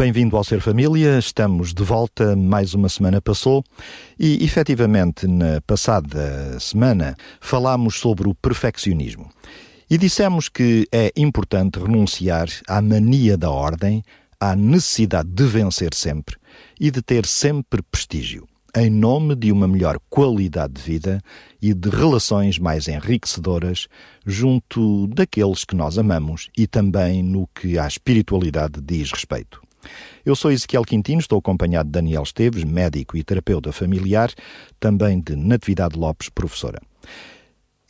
Bem-vindo ao Ser Família, estamos de volta, mais uma semana passou e, efetivamente, na passada semana falámos sobre o perfeccionismo. E dissemos que é importante renunciar à mania da ordem, à necessidade de vencer sempre e de ter sempre prestígio, em nome de uma melhor qualidade de vida e de relações mais enriquecedoras junto daqueles que nós amamos e também no que à espiritualidade diz respeito. Eu sou Ezequiel Quintino, estou acompanhado de Daniel Esteves, médico e terapeuta familiar, também de Natividade Lopes, professora.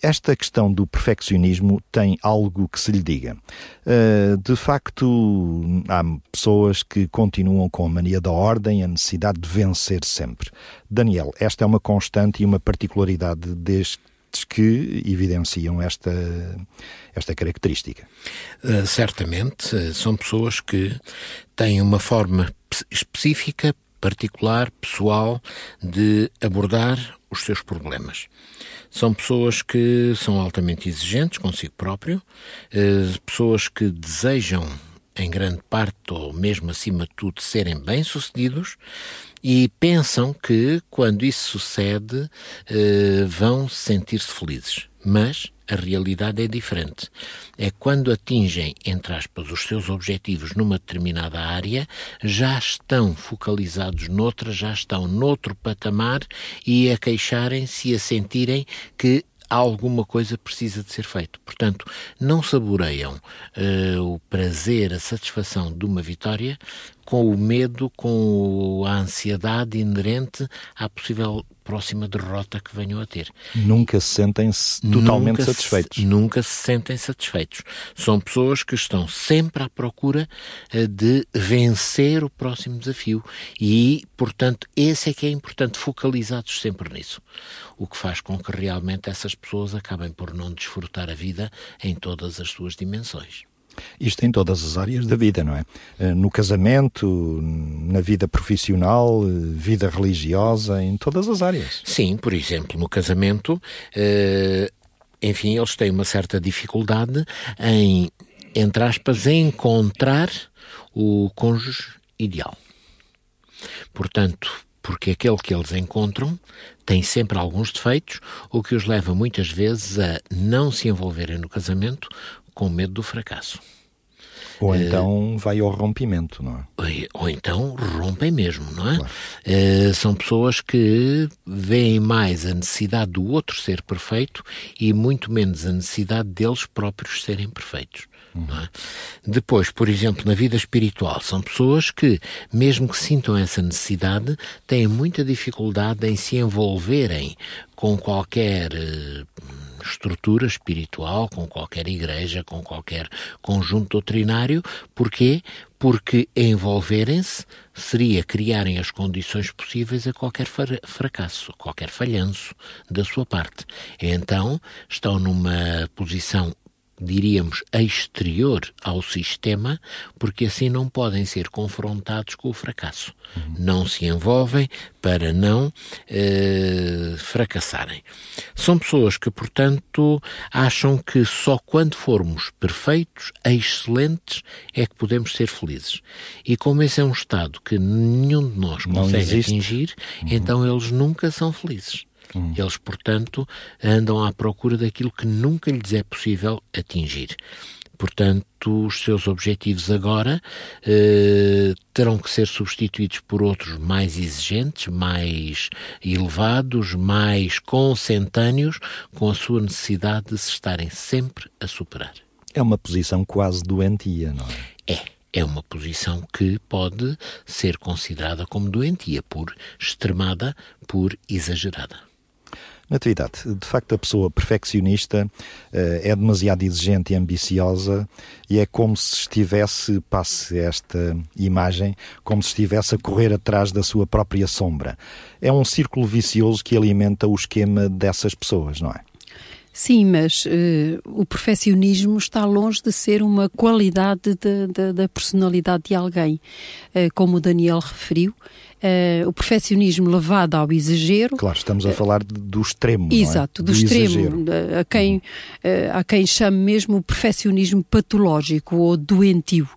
Esta questão do perfeccionismo tem algo que se lhe diga. Uh, de facto, há pessoas que continuam com a mania da ordem, a necessidade de vencer sempre. Daniel, esta é uma constante e uma particularidade deste que evidenciam esta, esta característica. Uh, certamente, uh, são pessoas que têm uma forma específica, particular, pessoal, de abordar os seus problemas. São pessoas que são altamente exigentes consigo próprio, uh, pessoas que desejam, em grande parte, ou mesmo acima de tudo, serem bem-sucedidos e pensam que, quando isso sucede, eh, vão sentir-se felizes. Mas a realidade é diferente. É quando atingem, entre aspas, os seus objetivos numa determinada área, já estão focalizados noutra, já estão noutro patamar e a queixarem-se e a sentirem que alguma coisa precisa de ser feito. Portanto, não saboreiam uh, o prazer, a satisfação de uma vitória com o medo, com a ansiedade inerente à possível próxima derrota que venham a ter. Nunca se sentem -se totalmente nunca satisfeitos. Se, nunca se sentem satisfeitos. São pessoas que estão sempre à procura uh, de vencer o próximo desafio e, portanto, esse é que é importante, focalizados sempre nisso. O que faz com que realmente essas pessoas acabem por não desfrutar a vida em todas as suas dimensões. Isto em todas as áreas da vida, não é? Eh, no casamento, na vida profissional, eh, vida religiosa, em todas as áreas. Sim, por exemplo, no casamento, eh, enfim, eles têm uma certa dificuldade em, entre aspas, encontrar o cônjuge ideal. Portanto, porque aquele que eles encontram tem sempre alguns defeitos, o que os leva muitas vezes a não se envolverem no casamento com medo do fracasso. Ou então uh, vai ao rompimento, não é? Ou, ou então rompem mesmo, não é? Claro. Uh, são pessoas que veem mais a necessidade do outro ser perfeito e muito menos a necessidade deles próprios serem perfeitos. É? Depois, por exemplo, na vida espiritual, são pessoas que, mesmo que sintam essa necessidade, têm muita dificuldade em se envolverem com qualquer uh, estrutura espiritual, com qualquer igreja, com qualquer conjunto doutrinário. Porquê? Porque envolverem-se seria criarem as condições possíveis a qualquer fracasso, qualquer falhanço da sua parte. Então, estão numa posição diríamos, exterior ao sistema, porque assim não podem ser confrontados com o fracasso. Uhum. Não se envolvem para não eh, fracassarem. São pessoas que, portanto, acham que só quando formos perfeitos, excelentes, é que podemos ser felizes. E como esse é um estado que nenhum de nós consegue atingir, uhum. então eles nunca são felizes. Hum. Eles, portanto, andam à procura daquilo que nunca lhes é possível atingir. Portanto, os seus objetivos agora eh, terão que ser substituídos por outros mais exigentes, mais elevados, mais consentâneos, com a sua necessidade de se estarem sempre a superar. É uma posição quase doentia, não é? É é uma posição que pode ser considerada como doentia, por extremada, por exagerada. Natividade, de facto a pessoa perfeccionista uh, é demasiado exigente e ambiciosa e é como se estivesse, passe esta imagem, como se estivesse a correr atrás da sua própria sombra. É um círculo vicioso que alimenta o esquema dessas pessoas, não é? Sim, mas uh, o perfeccionismo está longe de ser uma qualidade da personalidade de alguém. Uh, como o Daniel referiu, uh, o perfeccionismo levado ao exagero. Claro, estamos a falar do extremo. Exato, é? do, do, extremo. A quem, uh, a quem chama mesmo o perfeccionismo patológico ou doentio.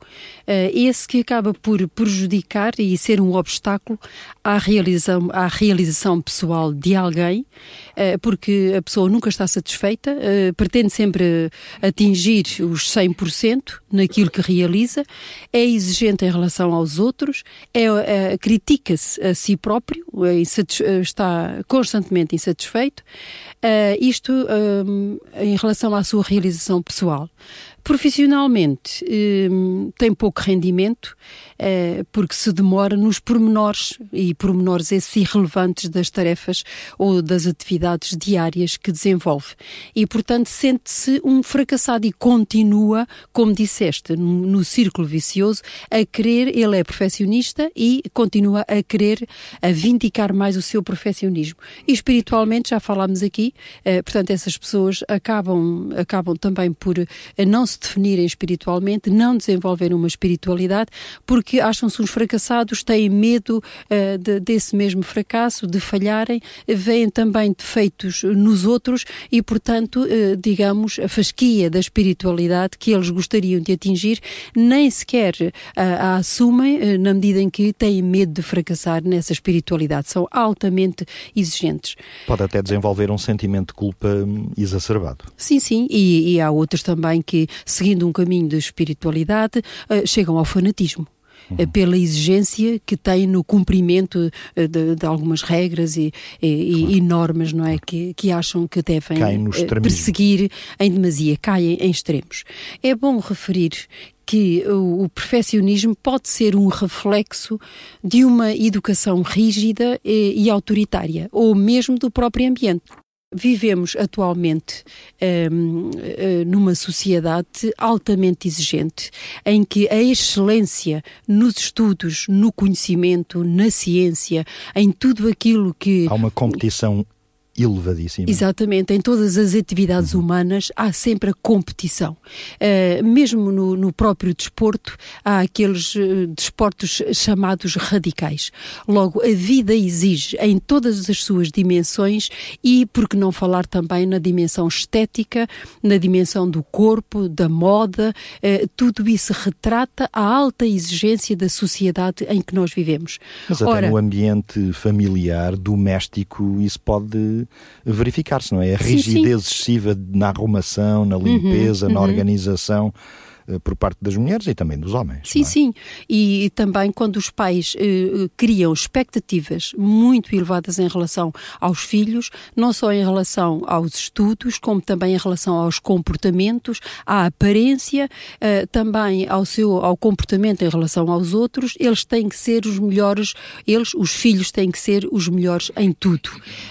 Uh, esse que acaba por prejudicar e ser um obstáculo à realização, à realização pessoal de alguém, porque a pessoa nunca está satisfeita, pretende sempre atingir os 100% naquilo que realiza, é exigente em relação aos outros, é, critica critica-se a si próprio, é eh, está constantemente insatisfeito, uh, isto um, em relação à sua realização pessoal. Profissionalmente, um, tem pouco rendimento, uh, porque se demora nos pormenores, e pormenores esses irrelevantes das tarefas ou das atividades diárias que desenvolve. E, portanto, sente-se um fracassado e continua, como disseste, no, círculo vicioso, a querer, ele é perfeccionista e continua a querer a vindicar mais o seu perfeccionismo. E espiritualmente, já falámos aqui, uh, portanto, essas pessoas acabam, acabam também por não se se definirem espiritualmente, não desenvolverem uma espiritualidade, porque acham-se uns fracassados, têm medo uh, de, desse mesmo fracasso, de falharem, veem também defeitos nos outros e, portanto, uh, digamos, a fasquia da espiritualidade que eles gostariam de atingir, nem sequer uh, a assumem, na medida em que têm medo de fracassar nessa espiritualidade. São altamente exigentes. Pode até desenvolver um sentimento de culpa hum, exacerbado. Sim, sim, e, e há outros também que seguindo um caminho de espiritualidade, uh, chegam ao fanatismo. Uhum. Eh, pela exigência que tem no cumprimento eh, de, de algumas regras e, e, claro. e, normas, não é? Que, que acham que devem perseguir em demasia, caem em extremos. É bom referir que o, o perfeccionismo pode ser um reflexo de uma educação rígida e, e autoritária, ou mesmo do próprio ambiente. Vivemos atualmente um, eh, numa sociedade altamente exigente, em que a excelência nos estudos, no conhecimento, na ciência, em tudo aquilo que. Há uma competição elevadíssima. Exatamente, em todas as atividades uhum. humanas há sempre a competição. Uh, mesmo no, no, próprio desporto, há aqueles uh, desportos chamados radicais. Logo, a vida exige em todas as suas dimensões e, por que não falar também na dimensão estética, na dimensão do corpo, da moda, uh, tudo isso retrata a alta exigência da sociedade em que nós vivemos. Mas até Ora, no ambiente familiar, doméstico, isso pode verificar-se, não é? A rigidez sim, sim. excessiva na arrumação, na uhum, limpeza, uhum, na uhum. organização por parte das mulheres e também dos homens. Sim, é? sim. E, e, também quando os pais eh, criam expectativas muito elevadas em relação aos filhos, não só em relação aos estudos, como também em relação aos comportamentos, à aparência, eh, também ao seu ao comportamento em relação aos outros, eles têm que ser os melhores, eles, os filhos têm que ser os melhores em tudo.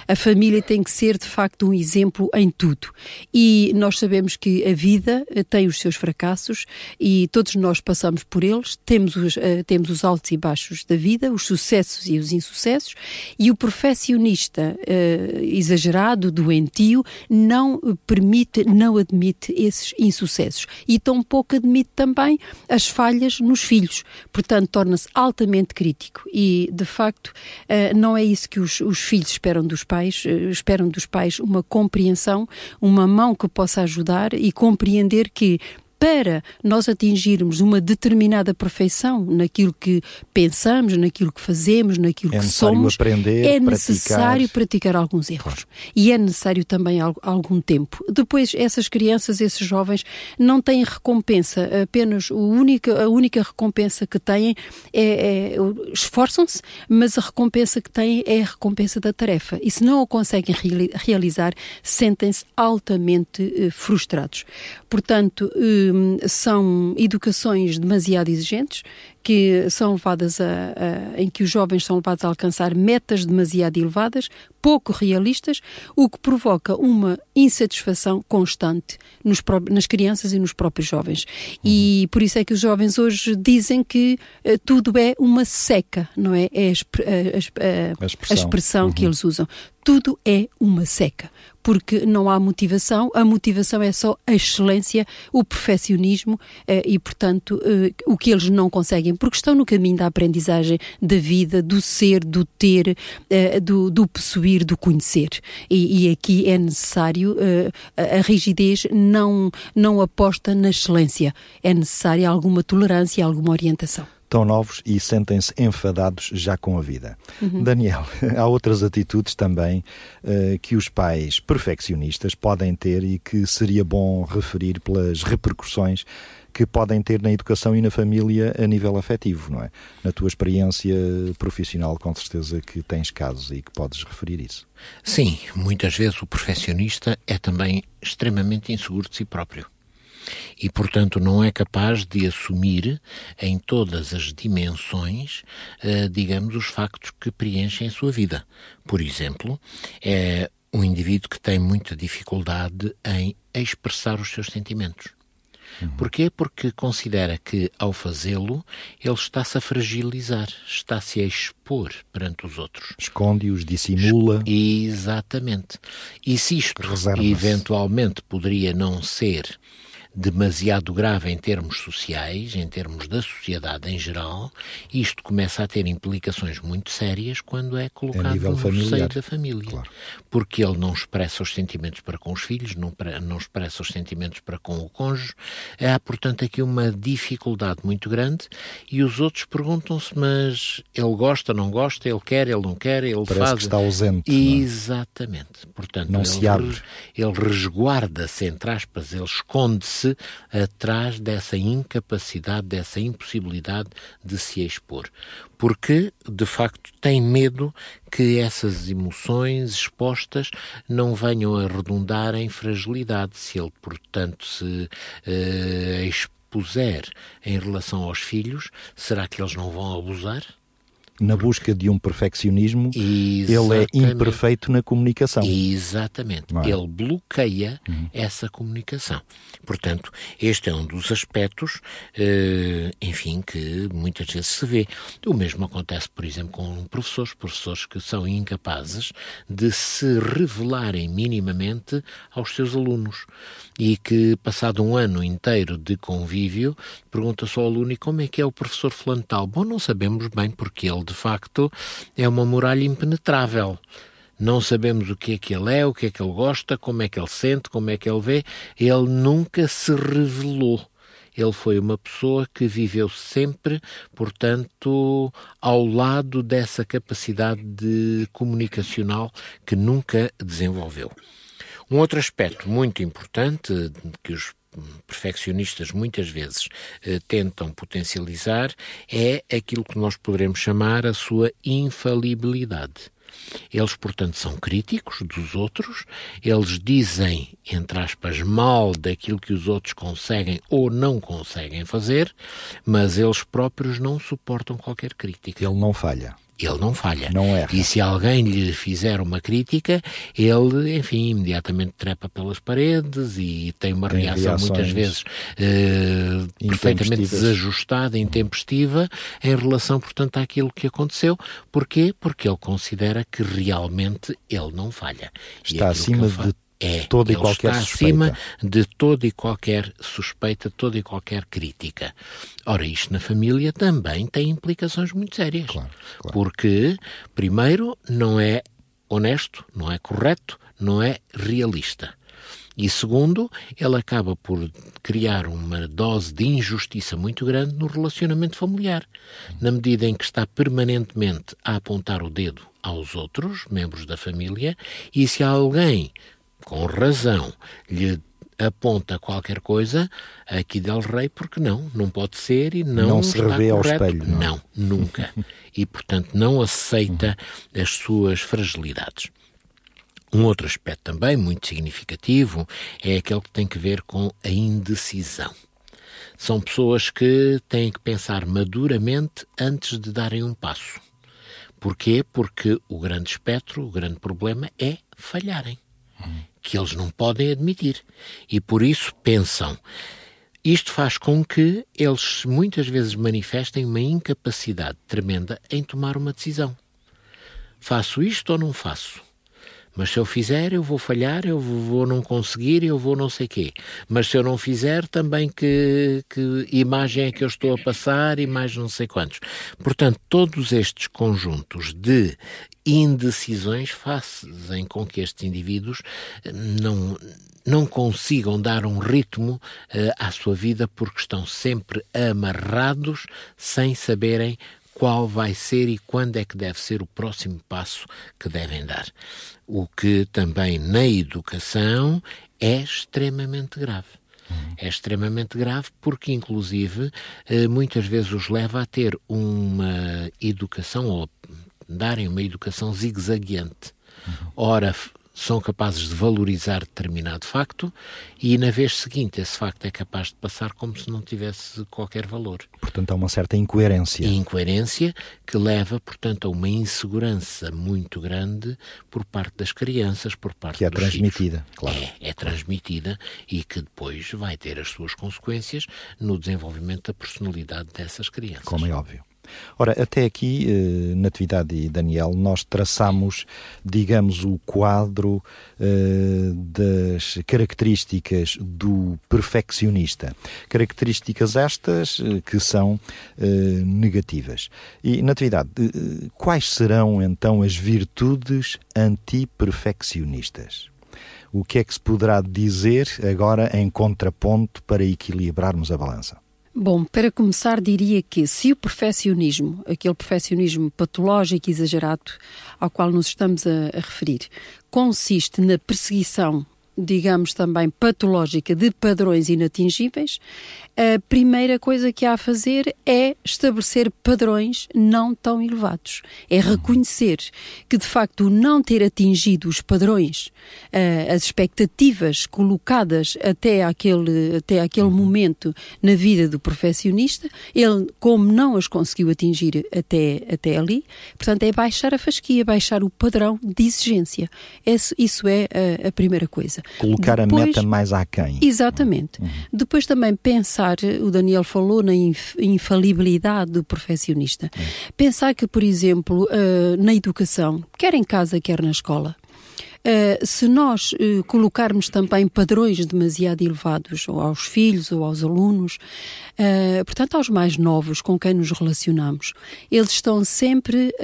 A família tem que ser de facto um exemplo em tudo. E nós sabemos que a vida eh, tem os seus fracassos, e todos nós passamos por eles, temos os, uh, temos os altos e baixos da vida, os sucessos e os insucessos, e o perfeccionista uh, exagerado, doentio, não permite, não admite esses insucessos. E tampouco admite também as falhas nos filhos, portanto torna-se altamente crítico. E de facto uh, não é isso que os, os filhos esperam dos pais, esperam dos pais uma compreensão, uma mão que possa ajudar e compreender que para nós atingirmos uma determinada perfeição naquilo que pensamos, naquilo que fazemos, naquilo é que somos, aprender, é necessário praticar, alguns erros. Claro. E é necessário também algum tempo. Depois, essas crianças, esses jovens, não têm recompensa, apenas a única, a única recompensa que têm é, é esforçam-se, mas a recompensa que têm é a recompensa da tarefa. E se não o conseguem realizar, sentem-se altamente eh, frustrados. Portanto, eh, são educações demasiado exigentes que são levadas a, a, em que os jovens são levados a alcançar metas demasiado elevadas, pouco realistas, o que provoca uma insatisfação constante nos, nas crianças e nos próprios jovens. Uhum. E por isso é que os jovens hoje dizem que uh, tudo é uma seca, não é? É a, a, a, a expressão, expressão uhum. que eles usam tudo é uma seca, porque não há motivação, a motivação é só a excelência, o perfeccionismo eh, e, portanto, eh, o que eles não conseguem, porque estão no caminho da aprendizagem da vida, do ser, do ter, eh, do, do possuir, do conhecer. E, e aqui é necessário, a rigidez não, não aposta na excelência, é necessária alguma tolerância, alguma orientação tão novos e sentem-se enfadados já com a vida. Uhum. Daniel, há outras atitudes também uh, que os pais perfeccionistas podem ter e que seria bom referir pelas repercussões que podem ter na educação e na família a nível afetivo, não é? Na tua experiência profissional, com certeza que tens casos e que podes referir isso. Sim, muitas vezes o perfeccionista é também extremamente inseguro de si próprio e, portanto, não é capaz de assumir em todas as dimensões, eh, digamos, os factos que preenchem a sua vida. Por exemplo, é um indivíduo que tem muita dificuldade em expressar os seus sentimentos. Uhum. Porquê? Porque considera que, ao fazê-lo, ele está-se a fragilizar, está-se a expor perante os outros. Esconde-os, dissimula. Exatamente. E se isto eventualmente poderia não ser demasiado grave em termos sociais, em termos da sociedade em geral, isto começa a ter implicações muito sérias quando é colocado no familiar. seio da família. Claro. Porque ele não expressa os sentimentos para com os filhos, não, não expressa os sentimentos para com o cônjuge. Há, portanto, aqui uma dificuldade muito grande e os outros perguntam-se, mas ele gosta, não gosta, ele quer, ele não quer, ele Parece faz... que está ausente. É? Exatamente. Portanto, não ele, se abre. ele resguarda-se, entre aspas, ele esconde-se se atrás dessa incapacidade, dessa impossibilidade de se expor. Porque, de facto, tem medo que essas emoções expostas não venham a redundar em fragilidade. Se ele, portanto, se uh, expuser em relação aos filhos, será que eles não vão abusar? Na busca de um perfeccionismo, Exatamente. ele é imperfeito na comunicação. Exatamente. É? Ele bloqueia uhum. essa comunicação. Portanto, este é um dos aspectos, eh, enfim, que muitas vezes se vê. O mesmo acontece, por exemplo, com professores, professores que são incapazes de se revelarem minimamente aos seus alunos e que, passado um ano inteiro de convívio, pergunta-se ao aluno e como é que é o professor fulano tal? Bom, não sabemos bem porque ele, de facto, é uma muralha impenetrável. Não sabemos o que é que ele é, o que é que ele gosta, como é que ele sente, como é que ele vê. Ele nunca se revelou. Ele foi uma pessoa que viveu sempre, portanto, ao lado dessa capacidade de comunicacional que nunca desenvolveu. Um outro aspecto muito importante que os perfeccionistas muitas vezes eh, tentam potencializar é aquilo que nós poderemos chamar a sua infalibilidade. Eles, portanto, são críticos dos outros, eles dizem, entre aspas, mal daquilo que os outros conseguem ou não conseguem fazer, mas eles próprios não suportam qualquer crítica. Ele não falha ele não falha. Não erra. E se alguém lhe fizer uma crítica, ele, enfim, imediatamente trepa pelas paredes e tem uma tem reação muitas vezes uh, perfeitamente desajustada, intempestiva, em relação, portanto, àquilo que aconteceu. Porquê? Porque ele considera que realmente ele não falha. Está acima de é, toda e qualquer está suspeita. acima de toda e qualquer suspeita, toda e qualquer crítica. Ora, isto na família também tem implicações muito sérias. Claro, claro. Porque, primeiro, não é honesto, não é correto, não é realista. E segundo, ele acaba por criar uma dose de injustiça muito grande no relacionamento familiar, na medida em que está permanentemente a apontar o dedo aos outros, membros da família, e se alguém com razão, lhe aponta qualquer coisa, aqui Del Rey, porque não, não pode ser e não, não se revê ao espelho. Não, não nunca. e, portanto, não aceita as suas fragilidades. Um outro aspecto também muito significativo é aquele que tem que ver com a indecisão. São pessoas que têm que pensar maduramente antes de darem um passo. Porquê? Porque o grande espectro, o grande problema é falharem, que eles não podem admitir. E por isso pensam. Isto faz com que eles muitas vezes manifestem uma incapacidade tremenda em tomar uma decisão. Faço isto ou não faço? Mas se eu fizer, eu vou falhar, eu vou não conseguir, eu vou não sei quê. Mas se eu não fizer, também que, que imagem é que eu estou a passar e mais não sei quantos. Portanto, todos estes conjuntos de indecisões fazem com que estes indivíduos não, não consigam dar um ritmo uh, à sua vida porque estão sempre amarrados sem saberem qual vai ser e quando é que deve ser o próximo passo que devem dar. O que também na educação é extremamente grave. É extremamente grave porque, inclusive, eh, muitas vezes os leva a ter uma educação ou darem uma educação zigue-zagueante. Ora, são capazes de valorizar determinado facto e na vez seguinte esse facto é capaz de passar como se não tivesse qualquer valor. Portanto, há uma certa incoerência. incoerência que leva, portanto, a uma insegurança muito grande por parte das crianças, por parte que é transmitida, filhos. claro. É, é transmitida e que depois vai ter as suas consequências no desenvolvimento da personalidade dessas crianças. Como é óbvio. Ora, até aqui, eh, Natividade e Daniel, nós traçamos, digamos, o quadro eh, das características do perfeccionista. Características estas eh, que são negativas. E, Natividade, quais serão então as virtudes antiperfeccionistas? O que é que se poderá dizer agora em contraponto para equilibrarmos a balança? Bom, para começar, diria que se o perfeccionismo, aquele perfeccionismo patológico e exagerado ao qual nos estamos a, a referir, consiste na perseguição digamos também patológica de padrões inatingíveis, a primeira coisa que há a fazer é estabelecer padrões não tão elevados. É reconhecer que, de facto, não ter atingido os padrões, uh, as expectativas colocadas até aquele, até aquele momento na vida do profissionista, ele, como não as conseguiu atingir até, até ali, portanto, é baixar a fasquia, baixar o padrão de exigência. Isso, é a, a primeira coisa. Colocar Depois, a meta mais aquém. Exatamente. Uhum. Depois também pensar, o Daniel falou na infalibilidade do profissionista. Uhum. Pensar que, por exemplo, uh, na educação, quer em casa, quer na escola, se nós uh, colocarmos também padrões demasiado elevados ou aos filhos ou aos alunos, uh, portanto aos mais novos com quem nos relacionamos, eles estão sempre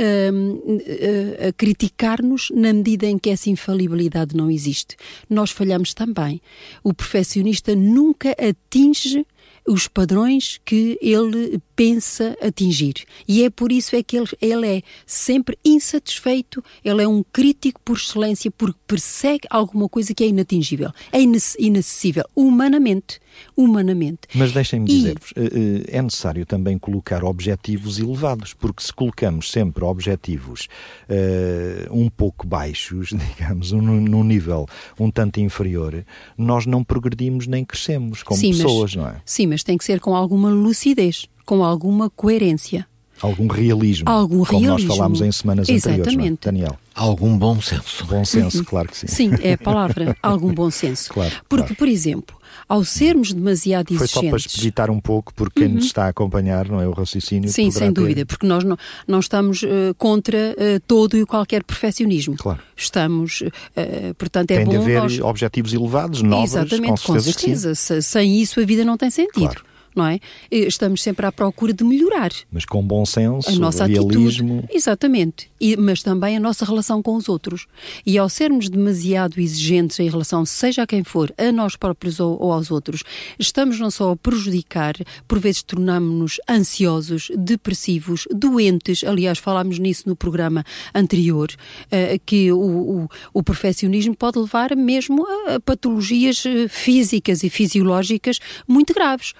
a criticar-nos na medida em que essa infalibilidade não existe. Nós falhamos também. O perfeccionista nunca atinge os padrões que ele pensa atingir. E é por isso é que ele, ele é sempre insatisfeito, ele é um crítico por excelência, porque persegue alguma coisa que é inatingível, é inacessível, humanamente. Humanamente. Mas deixem-me dizer-vos, eh, eh, é necessário também colocar objetivos elevados, porque se colocamos sempre objetivos uh, um pouco baixos, digamos, num, nível um tanto inferior, nós não progredimos nem crescemos como sim, pessoas, mas, não é? Sim, mas tem que ser com alguma lucidez com alguma coerência. Algum realismo. Algum como realismo. nós falámos em semanas Exatamente. anteriores, é? Daniel. Algum bom senso. Bom senso, claro que sim. Sim, é a palavra. algum bom senso. Claro, Porque, claro. por exemplo, ao sermos demasiado Foi exigentes... só para explicitar um pouco, porque quem uhum. nos está a acompanhar, não é o raciocínio... Sim, sem ter... dúvida, porque nós não, não estamos uh, contra uh, todo e qualquer perfeccionismo. Claro. Estamos, uh, portanto, é tem bom... Tem de haver nós... objetivos elevados, novos, Exatamente, com certeza, com certeza. Sem isso a vida não tem sentido. Claro não é? Estamos sempre à procura de melhorar. Mas com bom senso, a nossa realismo. Atitude, exatamente. E, mas também a nossa relação com os outros. E ao sermos demasiado exigentes em relação, seja a quem for, a nós próprios ou, ou aos outros, estamos não só a prejudicar, por vezes tornamos-nos ansiosos, depressivos, doentes. Aliás, falámos nisso no programa anterior, uh, que o, o, o perfeccionismo pode levar mesmo a, patologias eh, físicas e fisiológicas muito graves.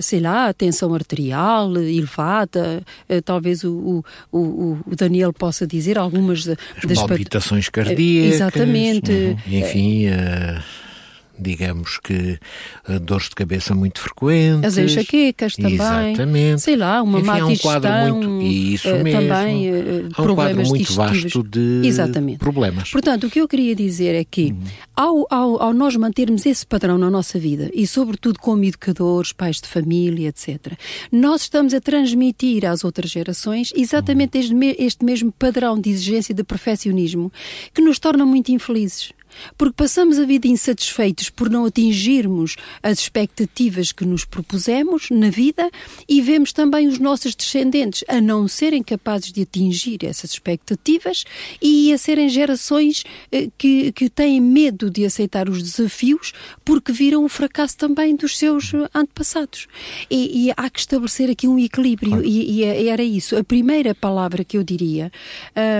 Sei lá, tensão arterial elevada, eh, talvez o, o, o Daniel possa dizer algumas As das palpitações cardíacas. Exatamente. Uhum. Enfim, uh, digamos que uh, dores de cabeça muito frequentes. As enxaquecas também. Exatamente. Sei lá, uma Enfim, má há um quadro muito, isso uh, mesmo. também uh, há um problemas quadro muito vasto de Exatamente. problemas. Portanto, o que eu queria dizer é que, ao, ao, ao nós mantermos esse padrão na nossa vida, e sobretudo como educadores, pais de família, etc., nós estamos a transmitir às outras gerações exatamente este, este mesmo padrão de exigência de perfeccionismo que nos torna muito infelizes. Porque passamos a vida insatisfeitos por não atingirmos as expectativas que nos propusemos na vida e vemos também os nossos descendentes a não serem capazes de atingir essas expectativas e a serem gerações eh, que, que têm medo de aceitar os desafios porque viram o fracasso também dos seus antepassados. E, e há que estabelecer aqui um equilíbrio claro. e, e, era isso. A primeira palavra que eu diria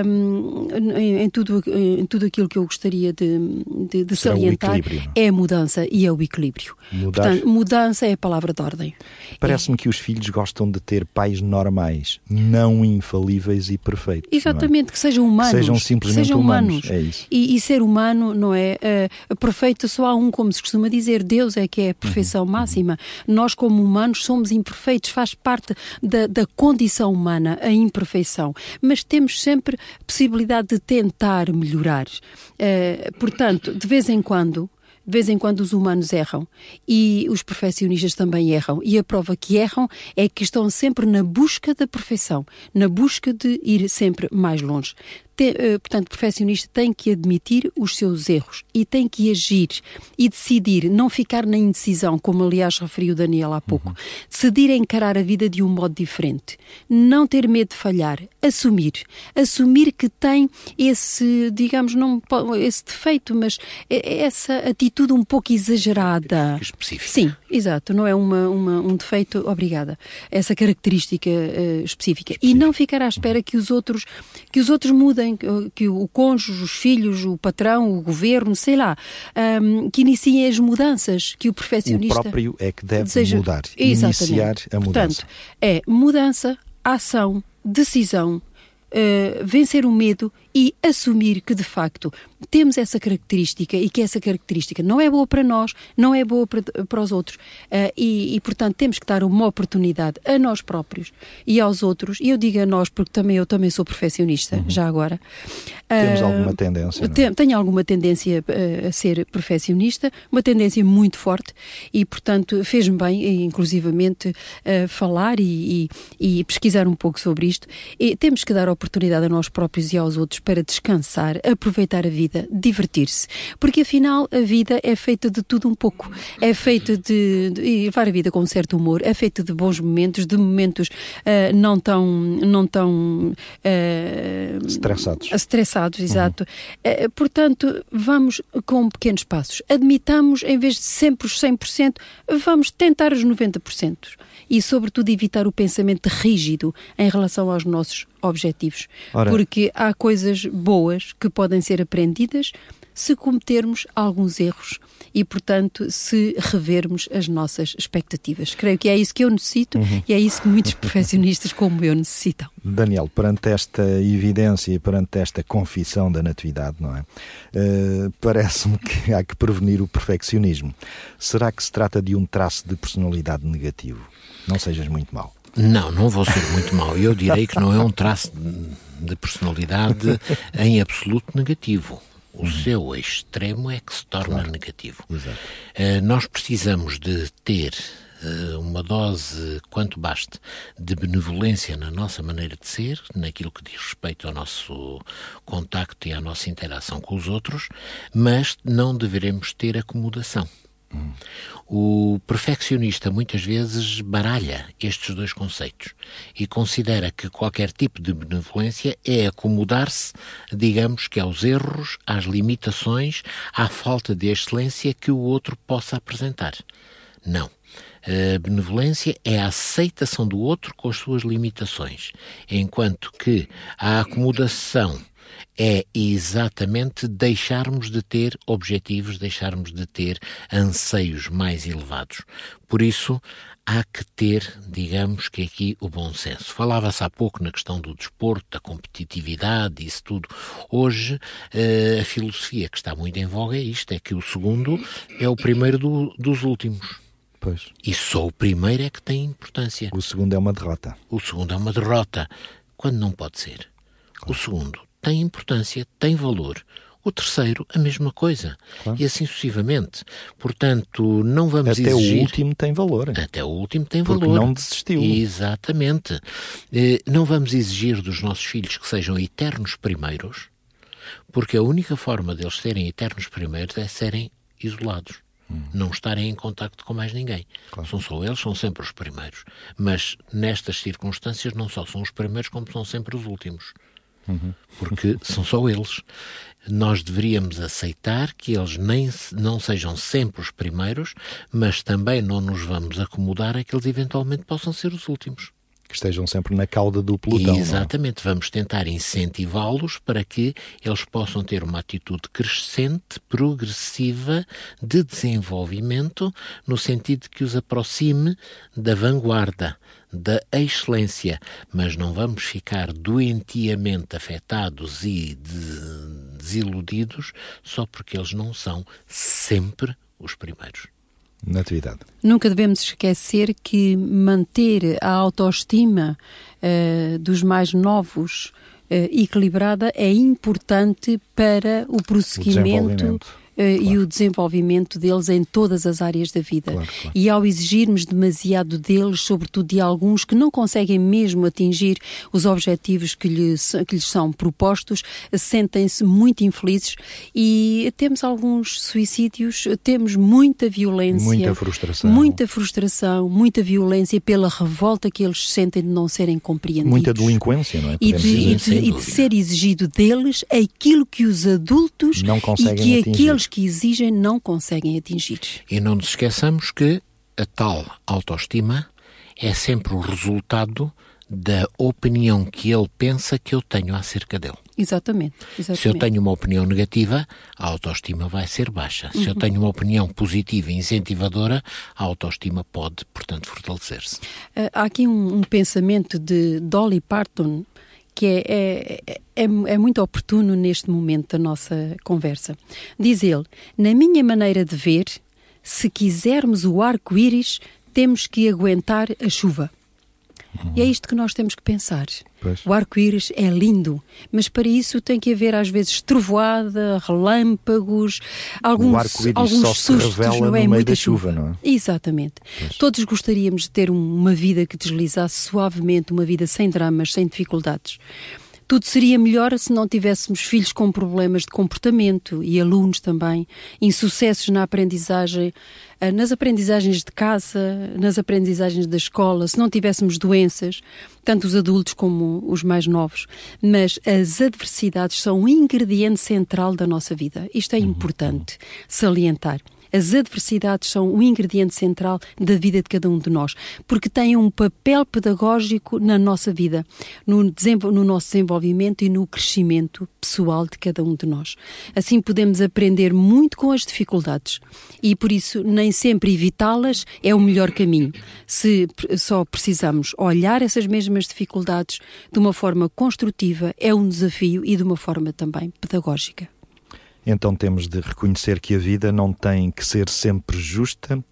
um, em, em, tudo, em tudo aquilo que eu gostaria de de, de salientar é? é a mudança e é o equilíbrio. Mudar. Portanto, mudança é a palavra de ordem. Parece-me é. que os filhos gostam de ter pais normais, não infalíveis e perfeitos. É? Exatamente, é? que sejam humanos. Que sejam simplesmente sejam humanos. humanos. É. E, e, ser humano, não é? Uh, perfeito só há um, como se costuma dizer, Deus é que é a perfeição uhum. máxima. Uhum. Nós, como humanos, somos imperfeitos, faz parte da, da condição humana a imperfeição. Mas temos sempre possibilidade de tentar melhorar. Uh, portanto, de vez em quando, de vez em quando os humanos erram e os perfeccionistas também erram. E a prova que erram é que estão sempre na busca da perfeição, na busca de ir sempre mais longe te, uh, portanto, o perfeccionista tem que admitir os seus erros e tem que agir e decidir, não ficar na indecisão, como aliás referiu o Daniel há pouco. Uhum. Decidir encarar a vida de um modo diferente. Não ter medo de falhar. Assumir. Assumir que tem esse, digamos, não esse defeito, mas essa atitude um pouco exagerada. Específica. Sim, exato. Não é uma, uma um defeito, obrigada. Essa característica uh, específica. específica. E não ficar à espera que os outros, que os outros mudem que o cônjuge, os filhos, o patrão, o governo, sei lá, um, que iniciem as mudanças que o perfeccionista... O próprio é que deve deseja... mudar, Exatamente. iniciar a mudança. Portanto, é mudança, ação, decisão, uh, vencer o medo e assumir que, de facto, temos essa característica e que essa característica não é boa para nós, não é boa para, para os outros. Uh, e, e, portanto, temos que dar uma oportunidade a nós próprios e aos outros. E eu digo a nós porque também eu também sou perfeccionista, uhum. já agora. Temos uh, alguma tendência? Tenho, é? tenho alguma tendência uh, a ser perfeccionista, uma tendência muito forte e, portanto, fez-me bem, inclusivamente, falar e, e, e, pesquisar um pouco sobre isto. E temos que dar oportunidade a nós próprios e aos outros para descansar, aproveitar a vida, divertir-se. Porque afinal a vida é feita de tudo um pouco. É feita de, de levar a vida com um certo humor, é feita de bons momentos, de momentos uh, não tão, não tão uh, estressados. Estressados, exato. Uhum. Uh, portanto, vamos com pequenos passos. Admitamos, em vez de sempre os 100%, vamos tentar os 90% e, sobretudo, evitar o pensamento rígido em relação aos nossos objetivos. Ora. Porque há coisas boas que podem ser aprendidas se cometermos alguns erros e, portanto, se revermos as nossas expectativas. Creio que é isso que eu necessito uhum. e é isso que muitos profissionistas como eu necessitam. Daniel, perante esta evidência e perante esta confissão da natividade, não é? Uh, Parece-me que há que prevenir o perfeccionismo. Será que se trata de um traço de personalidade negativo? Não sejas muito mau. Não, não vou ser muito mau. Eu direi que não é um traço de personalidade em absoluto negativo. O uhum. seu extremo é que se torna claro. negativo. Uh, nós precisamos de ter uh, uma dose, quanto baste, de benevolência na nossa maneira de ser, naquilo que diz respeito ao nosso contacto e à nossa interação com os outros, mas não deveremos ter acomodação. O perfeccionista muitas vezes baralha estes dois conceitos e considera que qualquer tipo de benevolência é acomodar-se, digamos que aos erros, às limitações, à falta de excelência que o outro possa apresentar. Não. A benevolência é a aceitação do outro com as suas limitações, enquanto que a acomodação é exatamente deixarmos de ter objetivos, deixarmos de ter anseios mais elevados. Por isso, há que ter, digamos que aqui, o bom senso. Falava-se há pouco na questão do desporto, da competitividade, isso tudo. Hoje, eh, a filosofia que está muito em voga é isto, é que o segundo é o primeiro do, dos últimos. Pois. E só o primeiro é que tem importância. O segundo é uma derrota. O segundo é uma derrota, quando não pode ser. Claro. O segundo tem importância, tem valor. O terceiro, a mesma coisa. Claro. E assim sucessivamente. Portanto, não vamos Até exigir... o último tem valor. Até o último tem Porque valor. não desistiu. Exatamente. Eh, não vamos exigir dos nossos filhos que sejam eternos primeiros, porque a única forma deles serem eternos primeiros é serem isolados. Hum. Não estarem em contacto com mais ninguém. Claro. São só eles, são sempre os primeiros. Mas nestas circunstâncias não só são os primeiros, como são sempre os últimos. Uhum. Porque são só eles. Nós deveríamos aceitar que eles nem, não sejam sempre os primeiros, mas também não nos vamos acomodar a que eles eventualmente possam ser os últimos. Que estejam sempre na cauda do pelotão. É? Exatamente, vamos tentar incentivá-los para que eles possam ter uma atitude crescente, progressiva, de desenvolvimento, no sentido que os aproxime da vanguarda, da excelência, mas não vamos ficar doentiamente afetados e desiludidos só porque eles não são sempre os primeiros. Natividade. Nunca devemos esquecer que manter a autoestima uh, dos mais novos uh, equilibrada é importante para o prosseguimento uh, claro. e o desenvolvimento deles em todas as áreas da vida. Claro, claro. E ao exigirmos demasiado deles, sobretudo de alguns que não conseguem mesmo atingir os objetivos que lhes, que lhes são propostos, sentem-se muito infelizes e temos alguns suicídios, temos muita violência. Muita frustração. Muita frustração, muita violência pela revolta que eles sentem de não serem compreendidos. Muita delinquência, não é? E de, e, de, e de, ser exigido deles aquilo que os adultos não conseguem e que atingir. Aqueles que exigem não conseguem atingir. E não nos esqueçamos que a tal autoestima é sempre o resultado da opinião que ele pensa que eu tenho acerca dele. Exatamente, exatamente. Se eu tenho uma opinião negativa, a autoestima vai ser baixa. Se uhum. eu tenho uma opinião positiva e incentivadora, a autoestima pode, portanto, fortalecer-se. Uh, há aqui um, um pensamento de Dolly Parton que é, é, é, é, muito oportuno neste momento da nossa conversa. Diz ele: Na minha maneira de ver, se quisermos o arco-íris, temos que aguentar a chuva. Uhum. E é isto que nós temos que pensar. Pois. O arco-íris é lindo, mas para isso tem que haver às vezes trovoada, relâmpagos, alguns, alguns sustos, não é? Muita chuva. chuva, não é? Exatamente. Pois. Todos gostaríamos de ter uma vida que deslizasse suavemente, uma vida sem dramas, sem dificuldades. Tudo seria melhor se não tivéssemos filhos com problemas de comportamento e alunos também, insucessos na aprendizagem, eh, nas aprendizagens de casa, nas aprendizagens da escola, se não tivéssemos doenças, tanto os adultos como os mais novos. Mas as adversidades são um ingrediente central da nossa vida. Isto é uhum. importante salientar. As adversidades são um ingrediente central da vida de cada um de nós, porque têm um papel pedagógico na nossa vida, no, no nosso desenvolvimento e no crescimento pessoal de cada um de nós. Assim podemos aprender muito com as dificuldades e, por isso, nem sempre evitá-las é o melhor caminho. Se só precisamos olhar essas mesmas dificuldades de uma forma construtiva, é um desafio e de uma forma também pedagógica então temos de reconhecer que a vida não tem que ser sempre justa,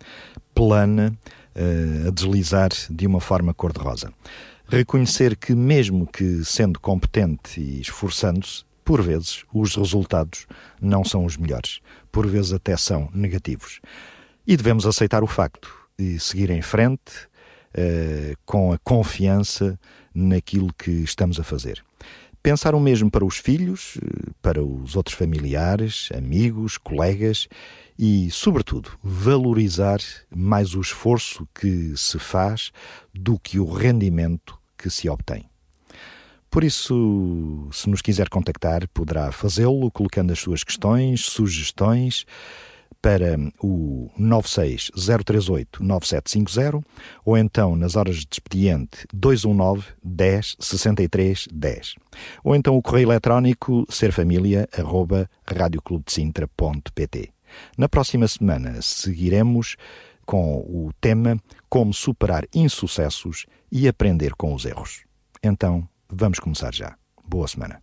plana, uh, a deslizar de uma forma cor-de-rosa. Reconhecer que, mesmo que sendo competente e esforçando-se, por vezes os resultados não são os melhores, por vezes até são negativos. E devemos aceitar o facto e seguir em frente uh, com a confiança naquilo que estamos a fazer. Pensar o mesmo para os filhos, para os outros familiares, amigos, colegas e, sobretudo, valorizar mais o esforço que se faz do que o rendimento que se obtém. Por isso, se nos quiser contactar, poderá fazê-lo colocando as suas questões, sugestões, para o 960389750 ou então nas horas de expediente 219 10 63 10. Ou então o correio eletrónico serfamilia@radioclubdesintra.pt. Na próxima semana seguiremos com o tema Como superar insucessos e aprender com os erros. Então, vamos começar já. Boa semana.